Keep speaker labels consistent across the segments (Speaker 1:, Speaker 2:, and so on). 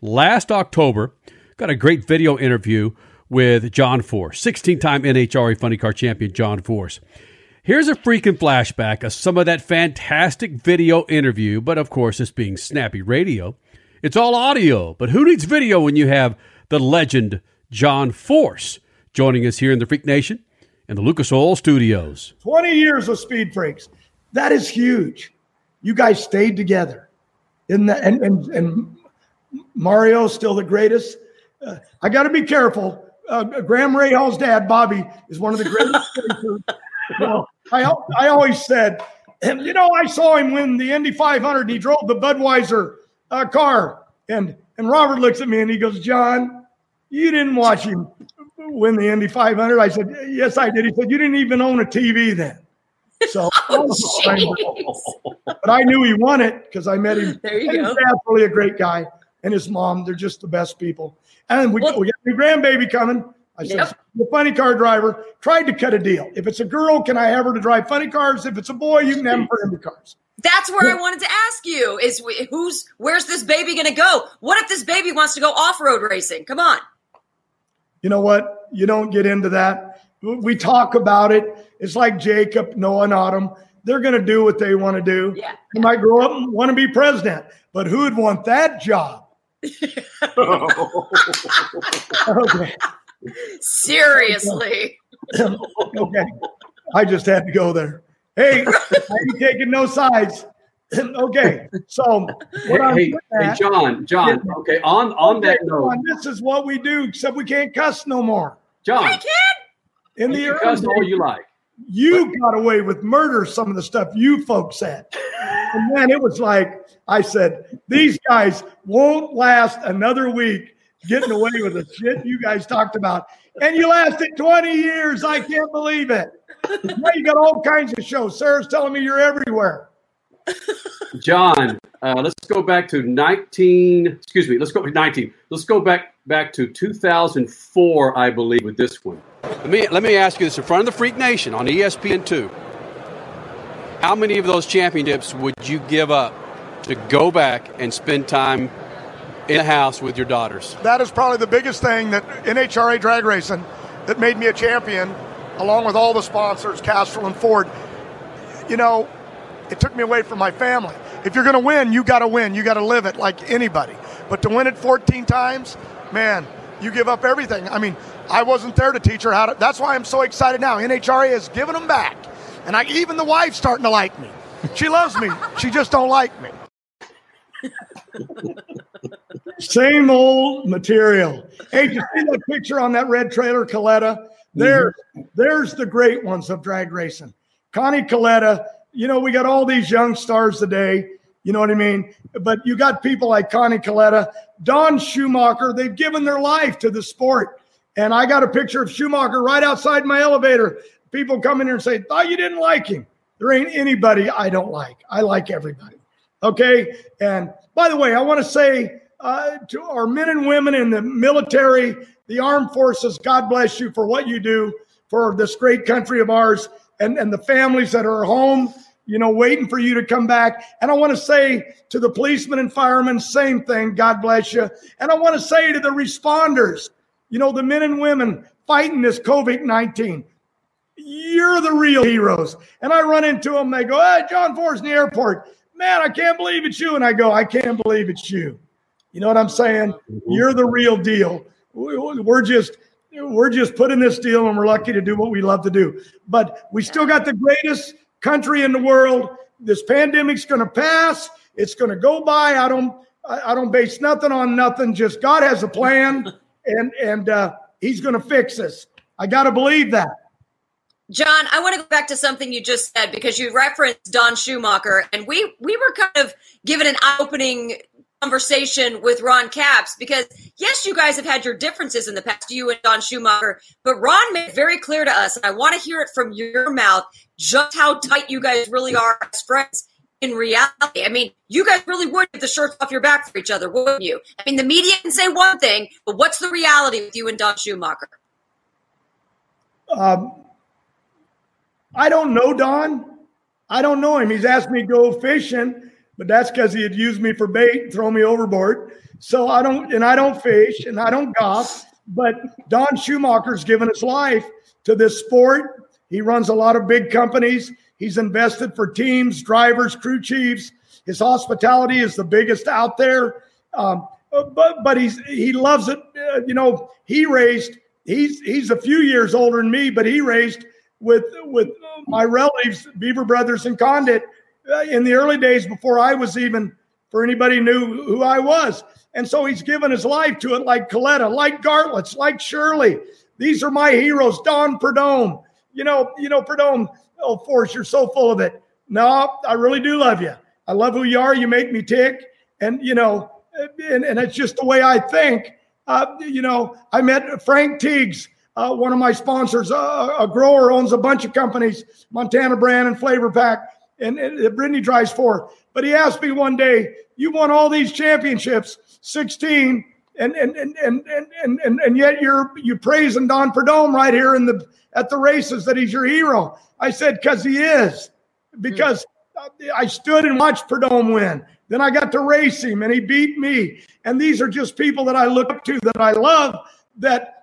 Speaker 1: last October. Got a great video interview with John Force, 16 time NHRA Funny Car Champion John Force. Here's a freaking flashback of some of that fantastic video interview, but of course, it's being snappy radio. It's all audio, but who needs video when you have the legend John Force joining us here in the Freak Nation in the Lucas Oil Studios?
Speaker 2: 20 years of Speed Freaks. That is huge. You guys stayed together. That, and, and, and Mario's still the greatest. Uh, I got to be careful. Uh, Graham Rahal's dad, Bobby, is one of the greatest. well, I, I always said, and you know, I saw him win the Indy 500 and he drove the Budweiser uh, car. And, and Robert looks at me and he goes, John, you didn't watch him win the Indy 500. I said, yes, I did. He said, you didn't even own a TV then. So, oh, but I knew he won it because I met him.
Speaker 3: There you
Speaker 2: and
Speaker 3: go.
Speaker 2: Dad's really a great guy, and his mom. They're just the best people. And we,
Speaker 3: Well-
Speaker 2: we got a new grandbaby coming. I said,
Speaker 3: Yep.
Speaker 2: the funny car driver tried to cut a deal. If it's a girl, can I have her to drive funny cars? If it's a boy, you can have him for Indy cars.
Speaker 3: That's where I wanted to ask you: is who's where's this baby going to go? What if this baby wants to go off road racing? Come on.
Speaker 2: You know what? You don't get into that. We talk about it. It's like Jacob, Noah, and Autumn. They're going to do what they want to do.
Speaker 3: Yeah.
Speaker 2: They might grow up and want to be president, but who would want that job? Okay.
Speaker 3: Seriously.
Speaker 2: okay. I just had to go there. Hey, I ain't taking no sides. okay. So what I'm
Speaker 1: Hey,
Speaker 2: getting
Speaker 1: hey,
Speaker 2: at-
Speaker 1: John, John. Okay, on on that note,
Speaker 2: John, this is what we do, except we can't cuss no more.
Speaker 1: John,
Speaker 3: Hey, kid.
Speaker 2: In
Speaker 1: you
Speaker 2: the
Speaker 1: can
Speaker 2: early
Speaker 1: cuss all you like.
Speaker 2: you got away with murder, some of the stuff you folks said. And then it was like, I said, these guys won't last another week getting away with the shit you guys talked about. And you lasted 20 years. I can't believe it. Now you got all kinds of shows. Sarah's telling me you're everywhere.
Speaker 1: John, uh, let's go back to 19. Excuse me. Let's go 19. Let's go back back to 2004, I believe, with this one. Let me let me ask you this in front of the Freak Nation on ESPN two. How many of those championships would you give up to go back and spend time in the house with your daughters?
Speaker 4: that is probably the biggest thing that NHRA drag racing that made me a champion, along with all the sponsors, Castrol and Ford. You know, it took me away from my family. If you're going to win, you got to win. You got to live it like anybody. But to win it 14 times, man, you give up everything. I mean, I wasn't there to teach her how to. That's why I'm so excited now. NHRA has given them back, and I, even the wife's starting to like me. She loves me. She just don't like me.
Speaker 2: Same old material. Hey, did you see that picture on that red trailer, Kalitta? There, mm-hmm. there's the great ones of drag racing. Connie Kalitta, you know, we got all these young stars today. You know what I mean? But you got people like Connie Kalitta, Don Schumacher, they've given their life to the sport. And I got a picture of Schumacher right outside my elevator. People come in here and say, Thought you didn't like him. There ain't anybody I don't like. I like everybody. Okay. And by the way, I want to say uh, to our men and women in the military, the armed forces, God bless you for what you do for this great country of ours and, and the families that are home, you know, waiting for you to come back. And I want to say to the policemen and firemen, same thing. God bless you. And I want to say to the responders, you know, the men and women fighting this COVID 19 you're the real heroes. And I run into them. They go, Hey, John Force in the airport. Man, I can't believe it's you. And I go, I can't believe it's you. You know what I'm saying? You're the real deal. We- We're just we're just putting this deal and we're lucky to do what we love to do. But we still got the greatest country in the world. This pandemic's going to pass. It's going to go by. I don't I don't base nothing on nothing. Just God has a plan and and uh, he's going to fix us. I got to believe that.
Speaker 3: John, I want to go back to something you just said because you referenced Don Schumacher, and we we were kind of given an opening conversation with Ron Capps because yes, you guys have had your differences in the past, you and Don Schumacher, but Ron made it very clear to us, and I want to hear it from your mouth just how tight you guys really are as friends. In reality, I mean, you guys really would get the shirts off your back for each other, wouldn't you? I mean, the media can say one thing, but what's the reality with you and Don Schumacher?
Speaker 2: Um, I don't know Don. I don't know him. He's asked me to go fishing, but that's because he had used me for bait, and throw me overboard. So I don't, and I don't fish, and I don't golf. But Don Schumacher's given his life to this sport. He runs a lot of big companies. He's invested for teams, drivers, crew chiefs. His hospitality is the biggest out there. Um, but but he's he loves it. Uh, you know, he raised. He's he's a few years older than me, but he raised with with my relatives, Beaver Brothers and Condit, uh, in the early days before I was even for anybody knew who I was. And so he's given his life to it, like Kalitta, like Garlits, like Shirley. These are my heroes. Don Prudhomme. You know, you know, Prudhomme. Oh, Force, you're so full of it. No, I really do love you. I love who you are. You make me tick. And you know, and, and it's just the way I think. Uh, you know, I met Frank Tiegs, uh, one of my sponsors, uh, a grower owns a bunch of companies, Montana Brand and Flav-R-Pac, and, and Brittany drives for. But he asked me one day, "You won all these championships, 16, and and and and and and, and yet you're you praising Don Prudhomme right here in the at the races that he's your hero." I said, "Because he is, because." I stood and watched Prudhomme win. Then I got to race him and he beat me. And these are just people that I look up to, that I love, that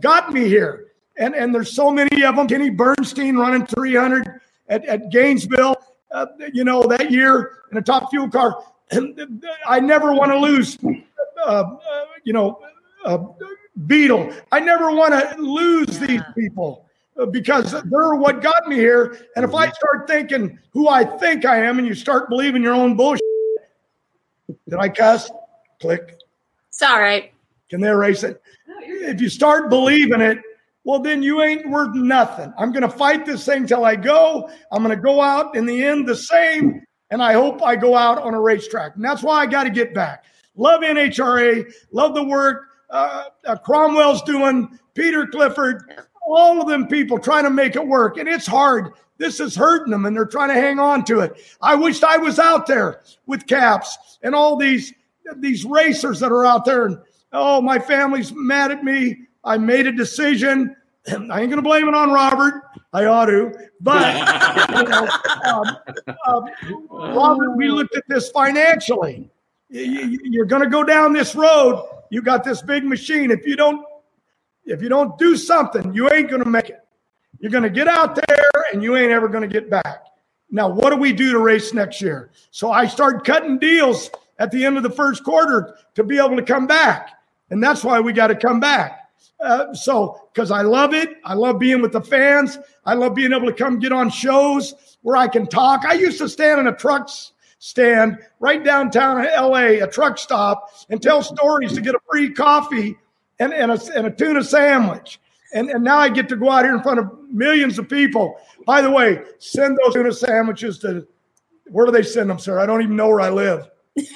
Speaker 2: got me here. And, and there's so many of them. Kenny Bernstein running 300 at, at Gainesville, uh, you know, that year in a top fuel car. I never want to lose, uh, uh, you know, uh, Beadle. I never want to lose these people because they're what got me here. And if I start thinking who I think I am and you start believing your own bullshit, did I cuss? Click.
Speaker 3: It's all right.
Speaker 2: Can they erase it? If you start believing it, well, then you ain't worth nothing. I'm going to fight this thing till I go. I'm going to go out in the end the same. And I hope I go out on a racetrack. And that's why I got to get back. Love NHRA. Love the work uh, uh, Cromwell's doing, Peter Clifford, all of them people trying to make it work. And it's hard. This is hurting them and they're trying to hang on to it. I wished I was out there with Capps and all these these racers that are out there. And oh, my family's mad at me. I made a decision. I ain't going to blame it on Robert. I ought to, but you know, um, um, Robert, we looked at this financially. You're going to go down this road. You got this big machine. If you don't, if you don't do something, you ain't going to make it. You're going to get out there and you ain't ever going to get back. Now, what do we do to race next year? So I start cutting deals at the end of the first quarter to be able to come back. And that's why we got to come back. Uh, so, because I love it. I love being with the fans. I love being able to come get on shows where I can talk. I used to stand in a truck stand right downtown LA, a truck stop, and tell stories to get a free coffee and, and, a, and a tuna sandwich. And, and now I get to go out here in front of millions of people. By the way, send those tuna sandwiches to where do they send them, sir? I don't even know where I live. The,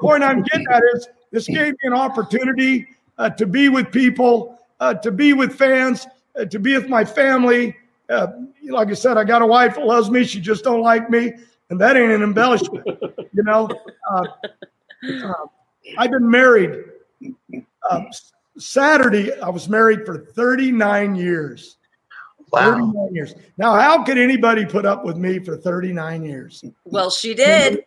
Speaker 2: point I'm getting at is this gave me an opportunity uh, to be with people, uh, to be with fans, uh, to be with my family. Uh, like I said, I got a wife that loves me. She just don't like me, and that ain't an embellishment, you know. Uh, uh, I've been married Saturday, I was married for 39 years.
Speaker 5: Wow.
Speaker 2: 39 years. Now, how could anybody put up with me for 39 years?
Speaker 3: Well, she did.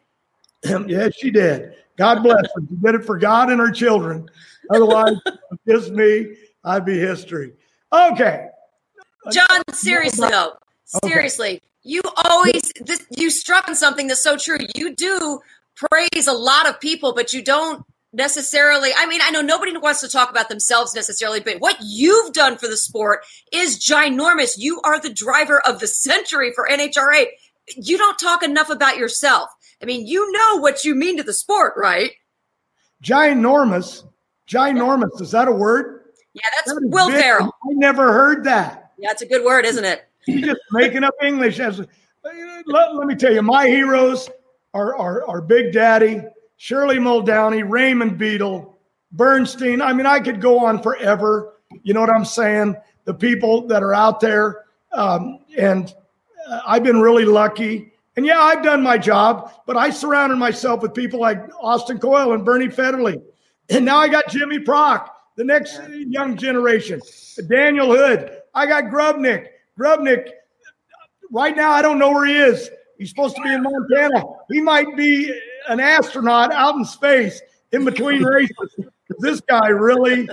Speaker 2: yes, she did. God bless her. She did it for God and her children. Otherwise, just me, I'd be history. Okay.
Speaker 3: John, uh, seriously though, seriously, okay. you always this, you struck on something that's so true. You do praise a lot of people, but you don't necessarily i mean i know nobody wants to talk about themselves necessarily but what you've done for the sport is ginormous. You are the driver of the century for nhra you don't talk enough about yourself. I mean you know what you mean to the sport right?
Speaker 2: Ginormous. Ginormous. Is that a word?
Speaker 3: Yeah that's that will big. ferrell.
Speaker 2: I never heard that.
Speaker 3: Yeah it's a good word isn't it?
Speaker 2: He's just making up english as uh, let, let me tell you my heroes are, are, are big daddy Shirley Muldowney, Raymond Beadle, Bernstein. I mean, I could go on forever. You know what I'm saying? The people that are out there. Um, and uh, I've been really lucky. And yeah, I've done my job, but I surrounded myself with people like Austin Coil and Bernie Fedderly. And now I got Jimmy Prock, the next young generation, Daniel Hood. I got Grubnic. Grubnic, right now, I don't know where he is. He's supposed to be in Montana. He might be an astronaut out in space in between races. This guy really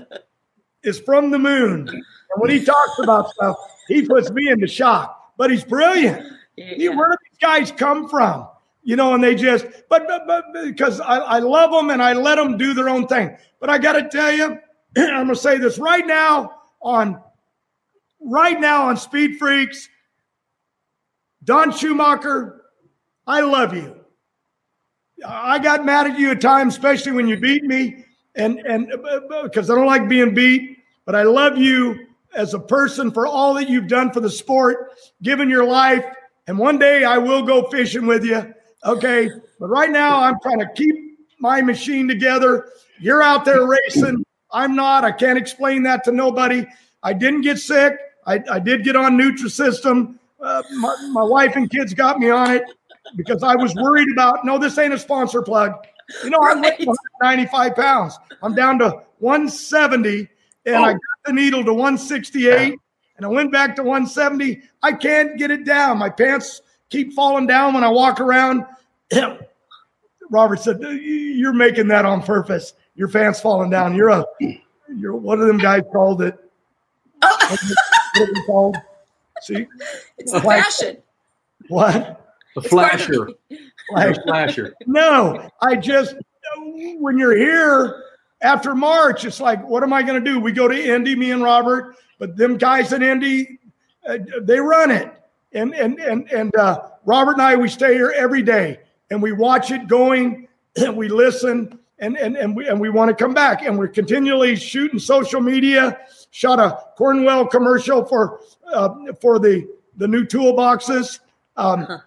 Speaker 2: is from the moon. And when he talks about stuff, he puts me into shock. But he's brilliant.
Speaker 3: Yeah.
Speaker 2: Where do these guys come from? You know, and they just, but, but, but because I, I love them and I let them do their own thing. But I got to tell you, I'm going to say this right now on, right now on Speed Freaks, Don Schumacher, I love you. I got mad at you at times, especially when you beat me, and and because I don't like being beat. But I love you as a person for all that you've done for the sport, given your life. And one day I will go fishing with you. Okay. But right now I'm trying to keep my machine together. You're out there racing. I'm not. I can't explain that to nobody. I didn't get sick. I, I did get on Nutrisystem. Uh, my, my wife and kids got me on it because I was worried about. No, this ain't a sponsor plug. You know, I'm
Speaker 3: Right.
Speaker 2: 95 pounds. I'm down to 170, and I oh. got the needle to 168, and I went back to 170. I can't get it down. My pants keep falling down when I walk around. Robert said, "You're making that on purpose. Your pants falling down. You're a, you're what are them guys called it? What called? See
Speaker 3: It's the fashion.
Speaker 2: what?
Speaker 1: The
Speaker 3: part
Speaker 1: flasher.
Speaker 2: Like,
Speaker 1: The flasher.
Speaker 2: no, I just when you're here after March, it's like, what am I going to do? We go to Indy, me and Robert, but them guys at Indy, uh, they run it, and and and and uh, Robert and I, we stay here every day, and we watch it going, and we listen, and and and we and we want to come back, and we're continually shooting social media. Shot a Cornwell commercial for uh, for the the new toolboxes. Um,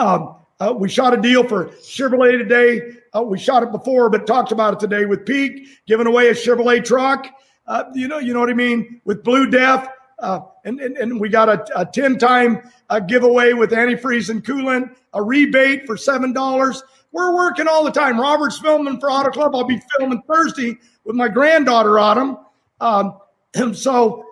Speaker 2: um, uh, we shot a deal for Chevrolet today. Uh, we shot it before, but talked about it today with Peak giving away a Chevrolet truck. Uh, you know, you know what I mean with Blue Def, uh, and, and and we got a, a ten time uh, giveaway with antifreeze and coolant, a rebate for seven dollars. We're working all the time. Robert's filming for Auto Club. I'll be filming Thursday with my granddaughter Autumn. Um, and so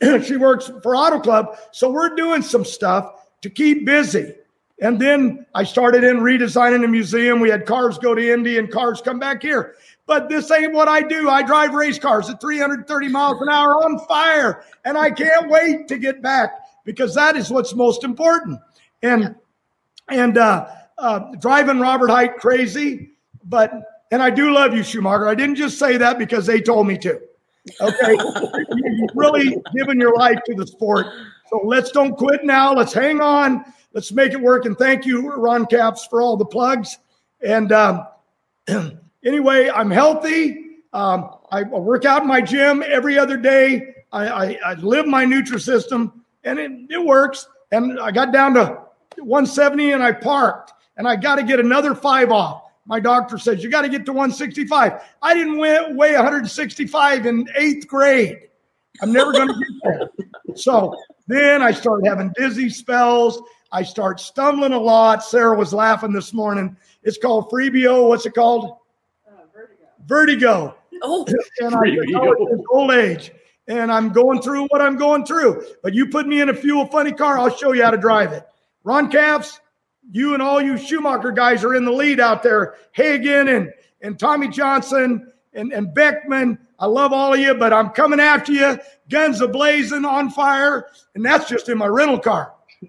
Speaker 2: she works for Auto Club. So we're doing some stuff to keep busy. And then I started in redesigning the museum. We had cars go to Indy and cars come back here. But this ain't what I do. I drive race cars at 330 miles an hour on fire. And I can't wait to get back because that is what's most important. And and uh, uh, driving Robert Hight crazy, but and I do love you, Schumacher. I didn't just say that because they told me to. Okay, you've really given your life to the sport. So let's don't quit now. Let's hang on. Let's make it work. And thank you, Ron Capps, for all the plugs. And um, anyway, I'm healthy. Um, I work out in my gym every other day. I, I, I live my Nutrisystem, and it, it works. And I got down to 170, and I parked. And I got to get another five off. My doctor says you got to get to 165. I didn't weigh, weigh 165 in eighth grade. I'm never going to get there. So then I started having dizzy spells. I start stumbling a lot. Sarah was laughing this morning. It's called Freebio. What's it called? Uh, Vertigo. Vertigo.
Speaker 3: Oh,
Speaker 2: And I said, old age. And I'm going through what I'm going through. But you put me in a fuel funny car, I'll show you how to drive it. Ron Capps, you and all you Schumacher guys are in the lead out there. Hagan and, and Tommy Johnson and, and Beckman. I love all of you, but I'm coming after you. Guns a blazing on fire. And that's just in my rental car.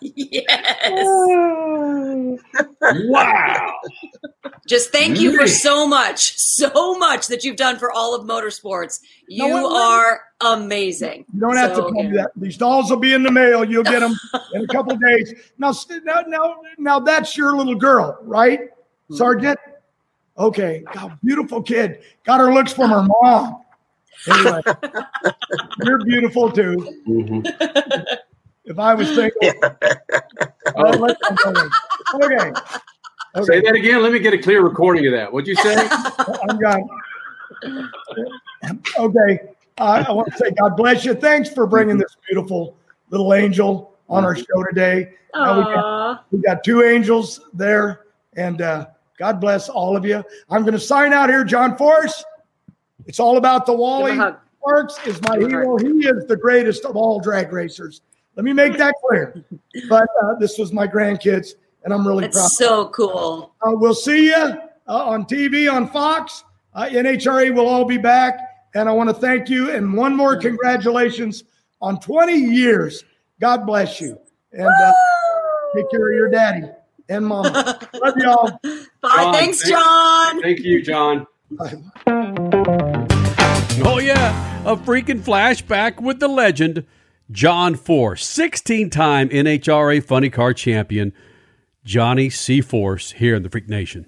Speaker 3: yes.
Speaker 1: Wow.
Speaker 3: Just thank you for so much, so much that you've done for all of motorsports. You
Speaker 2: No,
Speaker 3: are amazing.
Speaker 2: You don't have
Speaker 3: So,
Speaker 2: to tell me
Speaker 3: yeah.
Speaker 2: that. These dolls will be in the mail. You'll get them in a couple of days. Now, now, now, now, that's your little girl, right, hmm. Sergeant? Okay. God, beautiful kid. Got her looks from her mom. Anyway, you're beautiful too.
Speaker 1: Mhm.
Speaker 2: If I was single, oh, okay. Okay.
Speaker 1: Say that again. Let me get a clear recording of that. What'd you say?
Speaker 2: I'm done. Okay. Uh, I want to say God bless you. Thanks for bringing this beautiful little angel on our show today. Uh, we, got, we got two angels there, and uh, God bless all of you. I'm going to sign out here, John Force. It's all about the Wally.
Speaker 3: him.
Speaker 2: Parks is my
Speaker 3: Give
Speaker 2: hero. He is the greatest of all drag racers. Let me make that clear. But uh, this was my grandkids, and I'm really
Speaker 3: That's
Speaker 2: proud.
Speaker 3: so cool.
Speaker 2: Uh, we'll see you uh, on TV on Fox. Uh, NHRA will all be back. And I want to thank you. And one more congratulations on 20 years. God bless you. And uh, take care of your daddy and mom. Love y'all.
Speaker 3: Bye.
Speaker 1: John,
Speaker 3: Thanks,
Speaker 1: thank-
Speaker 3: John.
Speaker 1: Thank you, John. Oh, yeah. A freaking flashback with the legend, John Force, 16 time NHRA Funny Car Champion, Johnny C. Force, here in the Freak Nation.